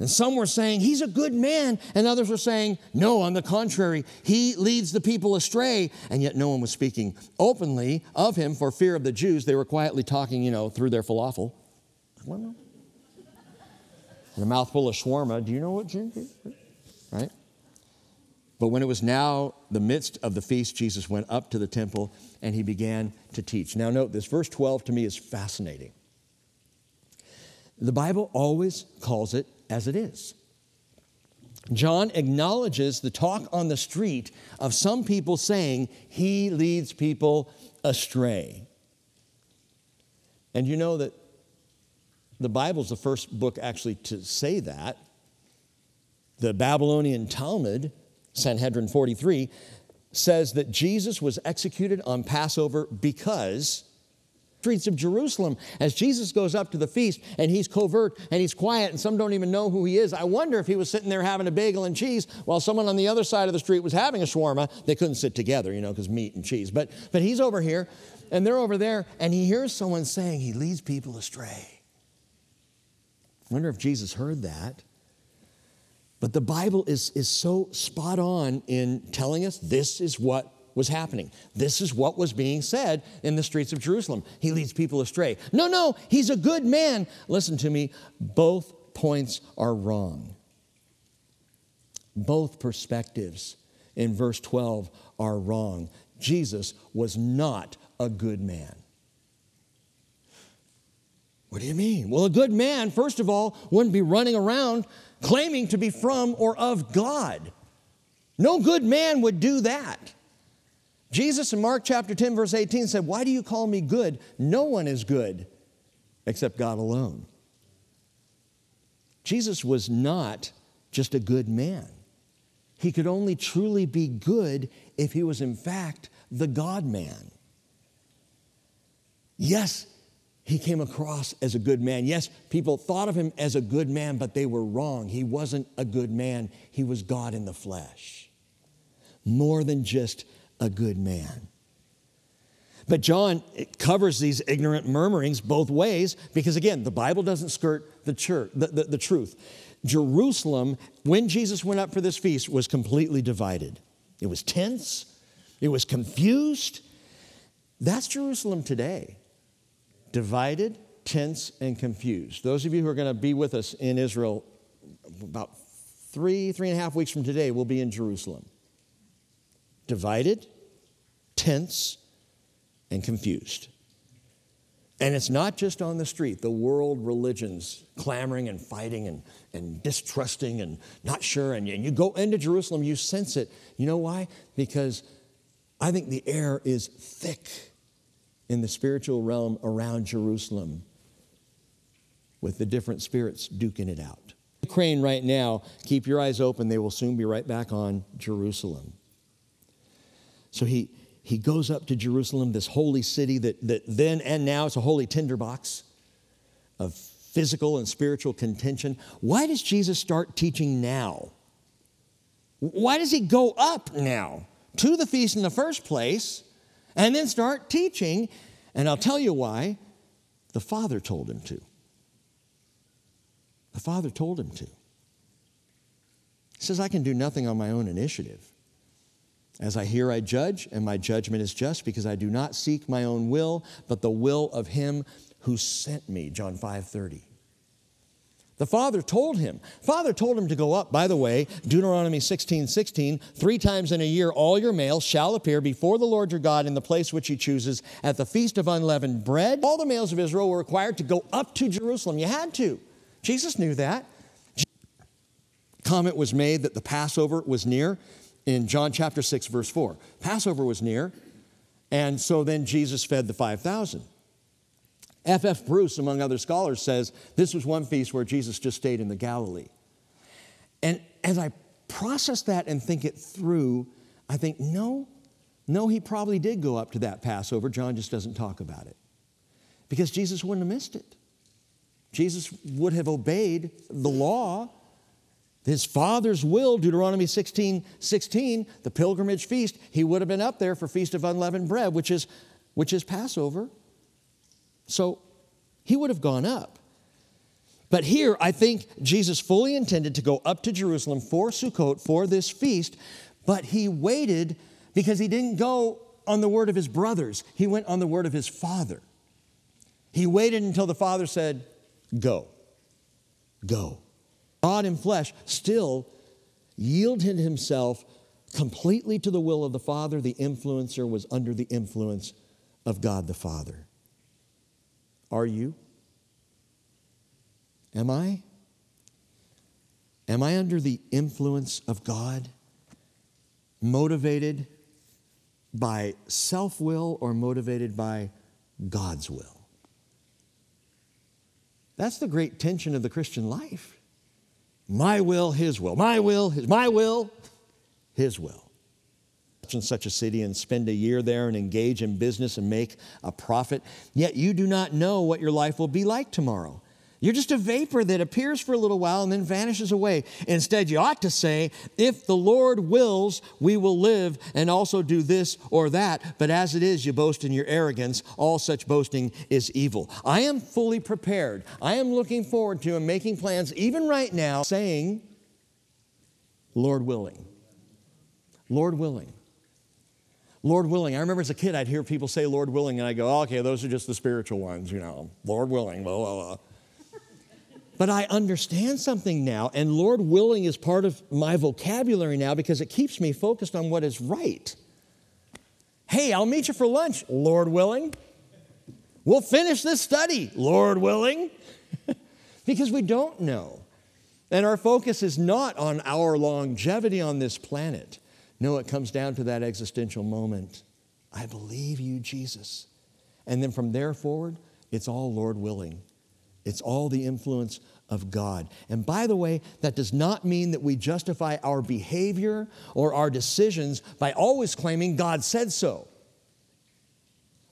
And some were saying, He's a good man. And others were saying, No, on the contrary, he leads the people astray. And yet no one was speaking openly of him for fear of the Jews. They were quietly talking, you know, through their falafel. And a mouthful of shawarma. Do you know what ginger Right? But when it was now the midst of the feast, Jesus went up to the temple and he began to teach. Now, note this verse 12 to me is fascinating. The Bible always calls it as it is. John acknowledges the talk on the street of some people saying he leads people astray. And you know that the Bible's the first book actually to say that. The Babylonian Talmud, Sanhedrin 43, says that Jesus was executed on Passover because streets of Jerusalem as Jesus goes up to the feast and he's covert and he's quiet and some don't even know who he is. I wonder if he was sitting there having a bagel and cheese while someone on the other side of the street was having a shawarma. They couldn't sit together, you know, because meat and cheese. But, but he's over here and they're over there and he hears someone saying he leads people astray. I wonder if Jesus heard that. But the Bible is, is so spot on in telling us this is what was happening. This is what was being said in the streets of Jerusalem. He leads people astray. No, no, he's a good man. Listen to me, both points are wrong. Both perspectives in verse 12 are wrong. Jesus was not a good man. What do you mean? Well, a good man, first of all, wouldn't be running around claiming to be from or of God. No good man would do that. Jesus in Mark chapter 10, verse 18 said, Why do you call me good? No one is good except God alone. Jesus was not just a good man. He could only truly be good if he was, in fact, the God man. Yes, he came across as a good man. Yes, people thought of him as a good man, but they were wrong. He wasn't a good man, he was God in the flesh. More than just a good man. But John covers these ignorant murmurings both ways because, again, the Bible doesn't skirt the, church, the, the, the truth. Jerusalem, when Jesus went up for this feast, was completely divided. It was tense, it was confused. That's Jerusalem today divided, tense, and confused. Those of you who are going to be with us in Israel about three, three and a half weeks from today, will be in Jerusalem divided, tense, and confused. And it's not just on the street, the world religions clamoring and fighting and, and distrusting and not sure. And and you go into Jerusalem, you sense it. You know why? Because I think the air is thick in the spiritual realm around Jerusalem with the different spirits duking it out. Ukraine right now, keep your eyes open, they will soon be right back on Jerusalem. So he, he goes up to Jerusalem, this holy city that, that then and now is a holy tinderbox of physical and spiritual contention. Why does Jesus start teaching now? Why does he go up now to the feast in the first place and then start teaching? And I'll tell you why. The Father told him to. The Father told him to. He says, I can do nothing on my own initiative. As I hear, I judge, and my judgment is just because I do not seek my own will, but the will of him who sent me. John 5 30. The father told him. Father told him to go up. By the way, Deuteronomy 16 16, three times in a year all your males shall appear before the Lord your God in the place which he chooses at the feast of unleavened bread. All the males of Israel were required to go up to Jerusalem. You had to. Jesus knew that. Comment was made that the Passover was near in John chapter 6, verse 4. Passover was near, and so then Jesus fed the 5,000. F.F. F. Bruce, among other scholars, says this was one feast where Jesus just stayed in the Galilee. And as I process that and think it through, I think, no, no, he probably did go up to that Passover. John just doesn't talk about it because Jesus wouldn't have missed it. Jesus would have obeyed the law, his father's will, Deuteronomy 16 16, the pilgrimage feast, he would have been up there for Feast of Unleavened Bread, which is, which is Passover. So he would have gone up. But here, I think Jesus fully intended to go up to Jerusalem for Sukkot, for this feast, but he waited because he didn't go on the word of his brothers, he went on the word of his father. He waited until the father said, Go, go. God in flesh still yielded himself completely to the will of the Father. The influencer was under the influence of God the Father. Are you? Am I? Am I under the influence of God? Motivated by self will or motivated by God's will? That's the great tension of the Christian life. My will, His will. My will, His, my will, His will. Such and such a city and spend a year there and engage in business and make a profit, yet you do not know what your life will be like tomorrow. You're just a vapor that appears for a little while and then vanishes away. Instead, you ought to say, If the Lord wills, we will live and also do this or that. But as it is, you boast in your arrogance. All such boasting is evil. I am fully prepared. I am looking forward to and making plans, even right now, saying, Lord willing. Lord willing. Lord willing. I remember as a kid, I'd hear people say Lord willing, and I go, oh, okay, those are just the spiritual ones, you know. Lord willing, blah, blah, blah. But I understand something now, and Lord willing is part of my vocabulary now because it keeps me focused on what is right. Hey, I'll meet you for lunch, Lord willing. We'll finish this study, Lord willing, because we don't know. And our focus is not on our longevity on this planet. No, it comes down to that existential moment. I believe you, Jesus. And then from there forward, it's all Lord willing. It's all the influence of God. And by the way, that does not mean that we justify our behavior or our decisions by always claiming God said so.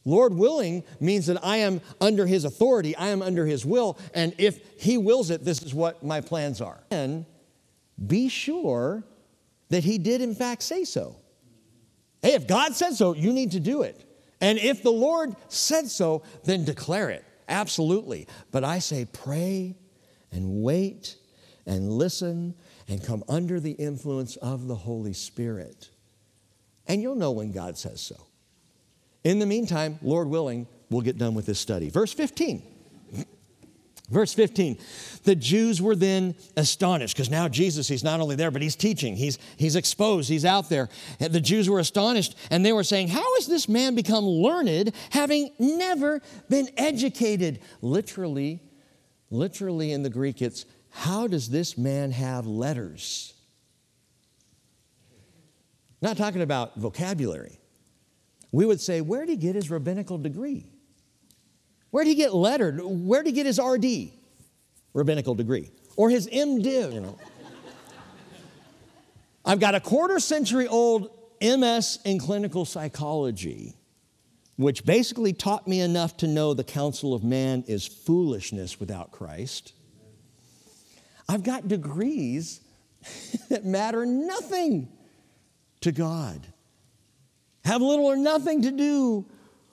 Lord willing means that I am under His authority, I am under His will, and if He wills it, this is what my plans are. And be sure that He did, in fact, say so. Hey, if God said so, you need to do it. And if the Lord said so, then declare it. Absolutely. But I say, pray and wait and listen and come under the influence of the Holy Spirit. And you'll know when God says so. In the meantime, Lord willing, we'll get done with this study. Verse 15. Verse 15, the Jews were then astonished because now Jesus, he's not only there, but he's teaching, he's, he's exposed, he's out there. The Jews were astonished and they were saying, How has this man become learned having never been educated? Literally, literally in the Greek, it's, How does this man have letters? Not talking about vocabulary. We would say, Where did he get his rabbinical degree? Where did he get lettered? Where did he get his RD, rabbinical degree, or his MDiv? You know, I've got a quarter century old MS in clinical psychology, which basically taught me enough to know the counsel of man is foolishness without Christ. I've got degrees that matter nothing to God, have little or nothing to do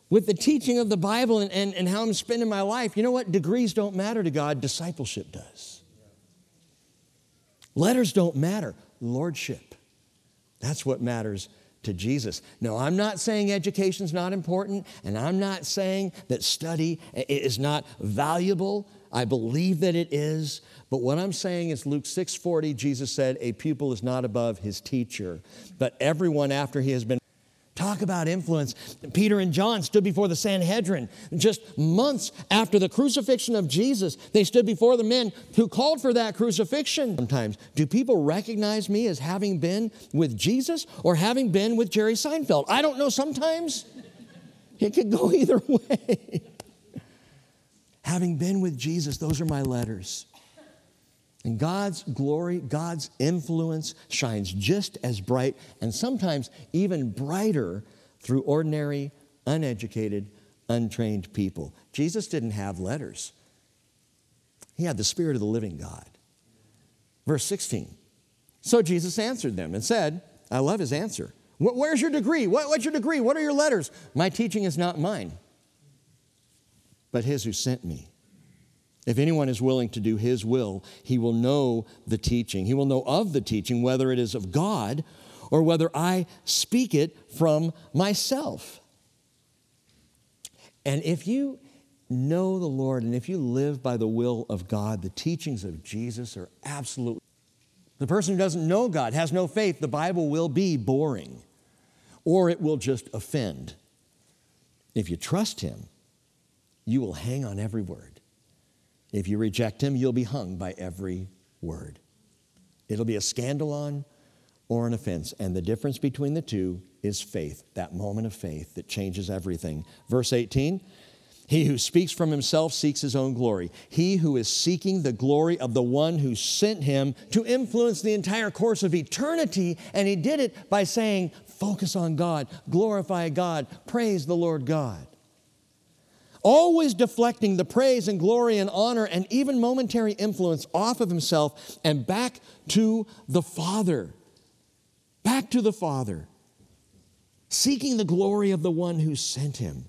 with the teaching of the Bible and, and, and how I'm spending my life, you know what? Degrees don't matter to God, discipleship does. Letters don't matter, lordship. That's what matters to Jesus. No, I'm not saying education's not important, and I'm not saying that study is not valuable. I believe that it is. But what I'm saying is Luke 6:40 Jesus said a pupil is not above his teacher, but everyone after he has been Talk about influence. Peter and John stood before the Sanhedrin just months after the crucifixion of Jesus. They stood before the men who called for that crucifixion. Sometimes, do people recognize me as having been with Jesus or having been with Jerry Seinfeld? I don't know. Sometimes it could go either way. having been with Jesus, those are my letters. And God's glory, God's influence shines just as bright and sometimes even brighter through ordinary, uneducated, untrained people. Jesus didn't have letters. He had the Spirit of the living God. Verse 16. So Jesus answered them and said, I love his answer. Where's your degree? what's your degree? What are your letters? My teaching is not mine, but his who sent me. If anyone is willing to do his will, he will know the teaching. He will know of the teaching, whether it is of God or whether I speak it from myself. And if you know the Lord and if you live by the will of God, the teachings of Jesus are absolutely. The person who doesn't know God, has no faith, the Bible will be boring or it will just offend. If you trust Him, you will hang on every word. If you reject Him, you'll be hung by every word. It'll be a scandalon or an offense. And the difference between the two is faith, that moment of faith that changes everything. Verse 18 He who speaks from himself seeks his own glory. He who is seeking the glory of the one who sent him to influence the entire course of eternity, and he did it by saying, Focus on God, glorify God, praise the Lord God. Always deflecting the praise and glory and honor and even momentary influence off of himself and back to the Father. Back to the Father seeking the glory of the one who sent him.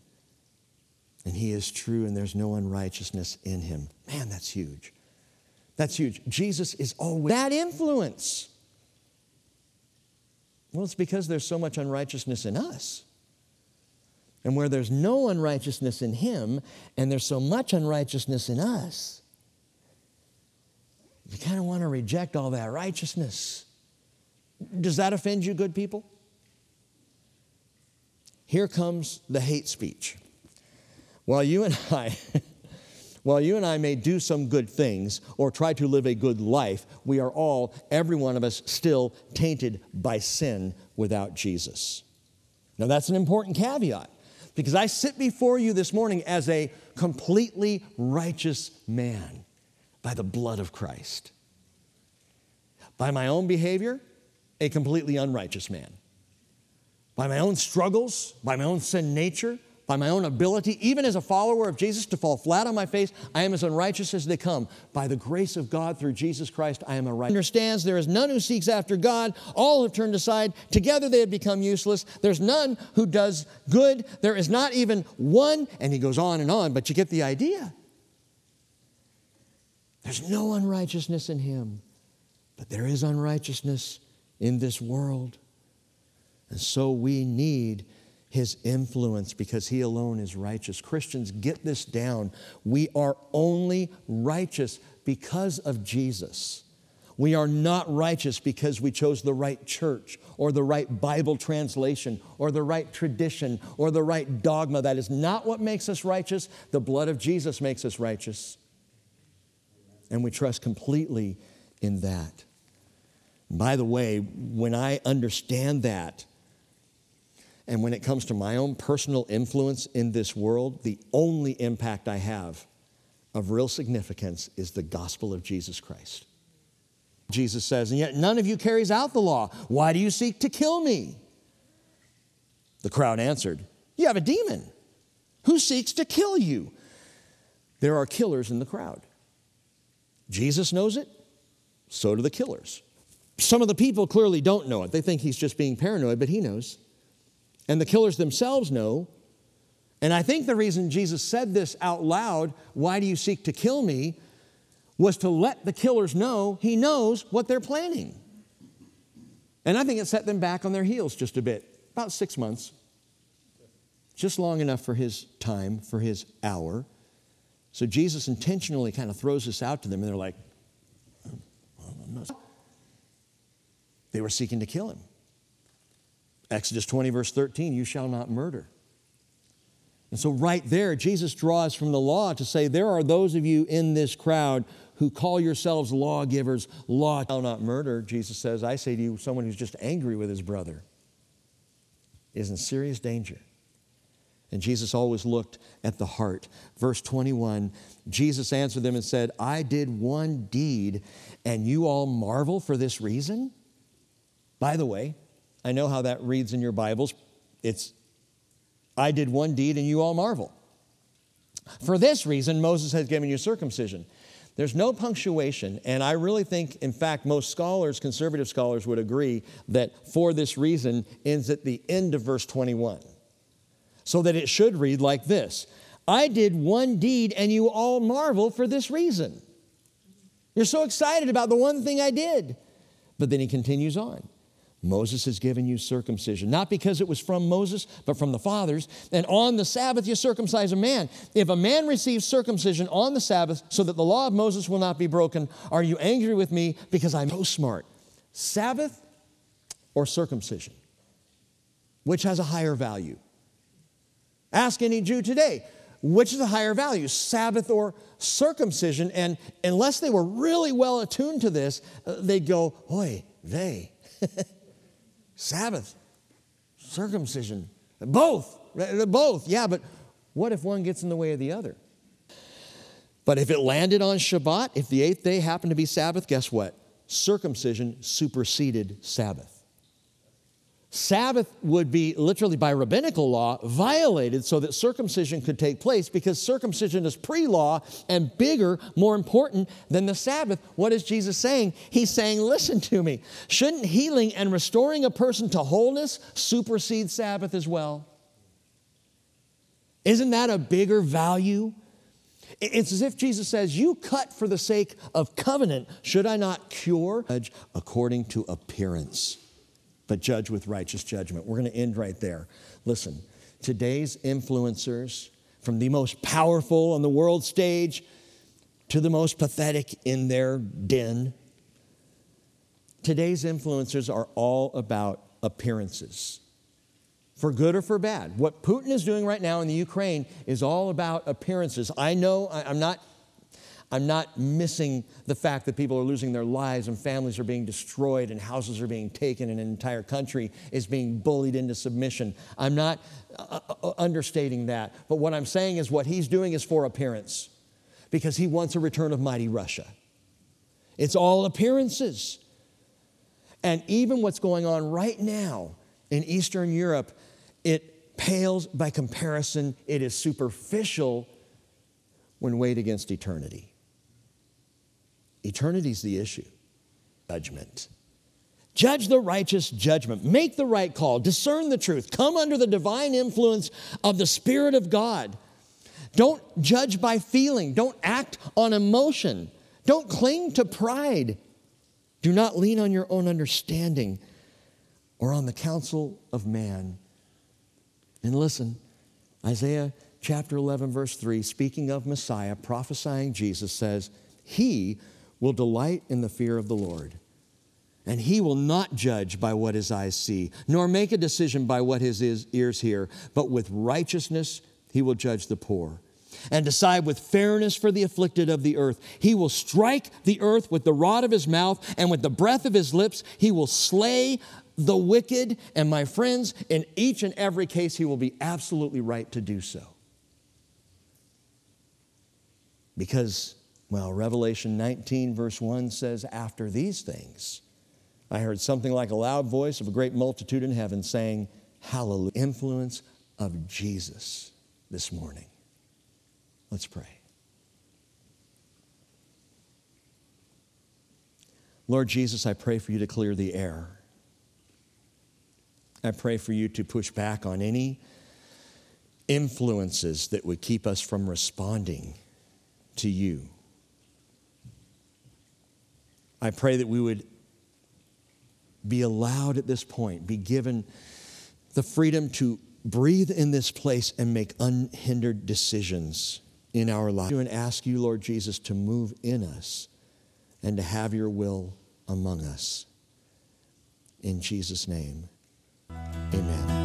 And he is true, and there's no unrighteousness in him. Man, that's huge. That's huge. Jesus is always that influence. Well, it's because there's so much unrighteousness in us. And where there's no unrighteousness in him, and there's so much unrighteousness in us, you kind of want to reject all that righteousness. Does that offend you, good people? Here comes the hate speech. While you and I, while you and I may do some good things or try to live a good life, we are all, every one of us, still tainted by sin without Jesus. Now, that's an important caveat because I sit before you this morning as a completely righteous man by the blood of Christ. By my own behavior, a completely unrighteous man by my own struggles, by my own sin nature, by my own ability, even as a follower of Jesus, to fall flat on my face, I am as unrighteous as they come. By the grace of God through Jesus Christ, I am a righteous. Understands there is none who seeks after God. All have turned aside. Together they have become useless. There's none who does good. There is not even one. And he goes on and on, but you get the idea. There's no unrighteousness in him, but there is unrighteousness in this world. And so we need his influence because he alone is righteous. Christians, get this down. We are only righteous because of Jesus. We are not righteous because we chose the right church or the right Bible translation or the right tradition or the right dogma. That is not what makes us righteous. The blood of Jesus makes us righteous. And we trust completely in that. By the way, when I understand that, and when it comes to my own personal influence in this world, the only impact I have of real significance is the gospel of Jesus Christ. Jesus says, And yet none of you carries out the law. Why do you seek to kill me? The crowd answered, You have a demon. Who seeks to kill you? There are killers in the crowd. Jesus knows it, so do the killers. Some of the people clearly don't know it. They think he's just being paranoid, but he knows and the killers themselves know. And I think the reason Jesus said this out loud, why do you seek to kill me, was to let the killers know he knows what they're planning. And I think it set them back on their heels just a bit, about six months, just long enough for his time, for his hour. So Jesus intentionally kind of throws this out to them, and they're like, oh, they were seeking to kill him. Exodus 20, verse 13, you shall not murder. And so, right there, Jesus draws from the law to say, There are those of you in this crowd who call yourselves lawgivers, law shall not murder. Jesus says, I say to you, someone who's just angry with his brother is in serious danger. And Jesus always looked at the heart. Verse 21 Jesus answered them and said, I did one deed, and you all marvel for this reason? By the way, I know how that reads in your Bibles. It's, I did one deed and you all marvel. For this reason, Moses has given you circumcision, There's no punctuation, and I really think, in fact, most scholars, conservative scholars, would agree that for this reason ends at the end of verse 21. So that it should read like this I did one deed, and you all marvel for this reason. You're so excited about the one thing I did. But then he continues on. Moses has given you circumcision, not because it was from Moses, but from the fathers. And on the Sabbath, you circumcise a man. If a man receives circumcision on the Sabbath so that the law of Moses will not be broken, are you angry with me because I'm so smart? Sabbath or circumcision? Which has a higher value? Ask any Jew today, which is a higher value, Sabbath or circumcision? And unless they were really well attuned to this, uh, they'd go, Oi, they. Sabbath, circumcision, both, uh, both. Yeah, but what if one gets in the way of the other? But if it landed on Shabbat, if the eighth day happened to be Sabbath, guess what? Circumcision superseded Sabbath. Sabbath would be literally by rabbinical law violated so that circumcision could take place because circumcision is pre law and bigger, more important than the Sabbath. What is Jesus saying? He's saying, Listen to me. Shouldn't healing and restoring a person to wholeness supersede Sabbath as well? Isn't that a bigger value? It's as if Jesus says, You cut for the sake of covenant. Should I not cure according to appearance? But judge with righteous judgment. We're going to end right there. Listen, today's influencers, from the most powerful on the world stage to the most pathetic in their den, today's influencers are all about appearances. For good or for bad. What Putin is doing right now in the Ukraine is all about appearances. I know I'm not I'm not missing the fact that people are losing their lives and families are being destroyed and houses are being taken and an entire country is being bullied into submission. I'm not uh, uh, understating that. But what I'm saying is what he's doing is for appearance because he wants a return of mighty Russia. It's all appearances. And even what's going on right now in Eastern Europe, it pales by comparison. It is superficial when weighed against eternity. Eternity's the issue. Judgment. Judge the righteous judgment. Make the right call. Discern the truth. Come under the divine influence of the Spirit of God. Don't judge by feeling. Don't act on emotion. Don't cling to pride. Do not lean on your own understanding or on the counsel of man. And listen, Isaiah chapter 11, verse 3, speaking of Messiah, prophesying Jesus, says, He will delight in the fear of the Lord. And he will not judge by what his eyes see, nor make a decision by what his ears hear, but with righteousness he will judge the poor and decide with fairness for the afflicted of the earth. He will strike the earth with the rod of his mouth, and with the breath of his lips, he will slay the wicked. And my friends, in each and every case, he will be absolutely right to do so. Because well, Revelation 19, verse 1 says, After these things, I heard something like a loud voice of a great multitude in heaven saying, Hallelujah. Influence of Jesus this morning. Let's pray. Lord Jesus, I pray for you to clear the air. I pray for you to push back on any influences that would keep us from responding to you. I pray that we would be allowed at this point, be given the freedom to breathe in this place and make unhindered decisions in our lives. And ask you, Lord Jesus, to move in us and to have your will among us. In Jesus' name, amen.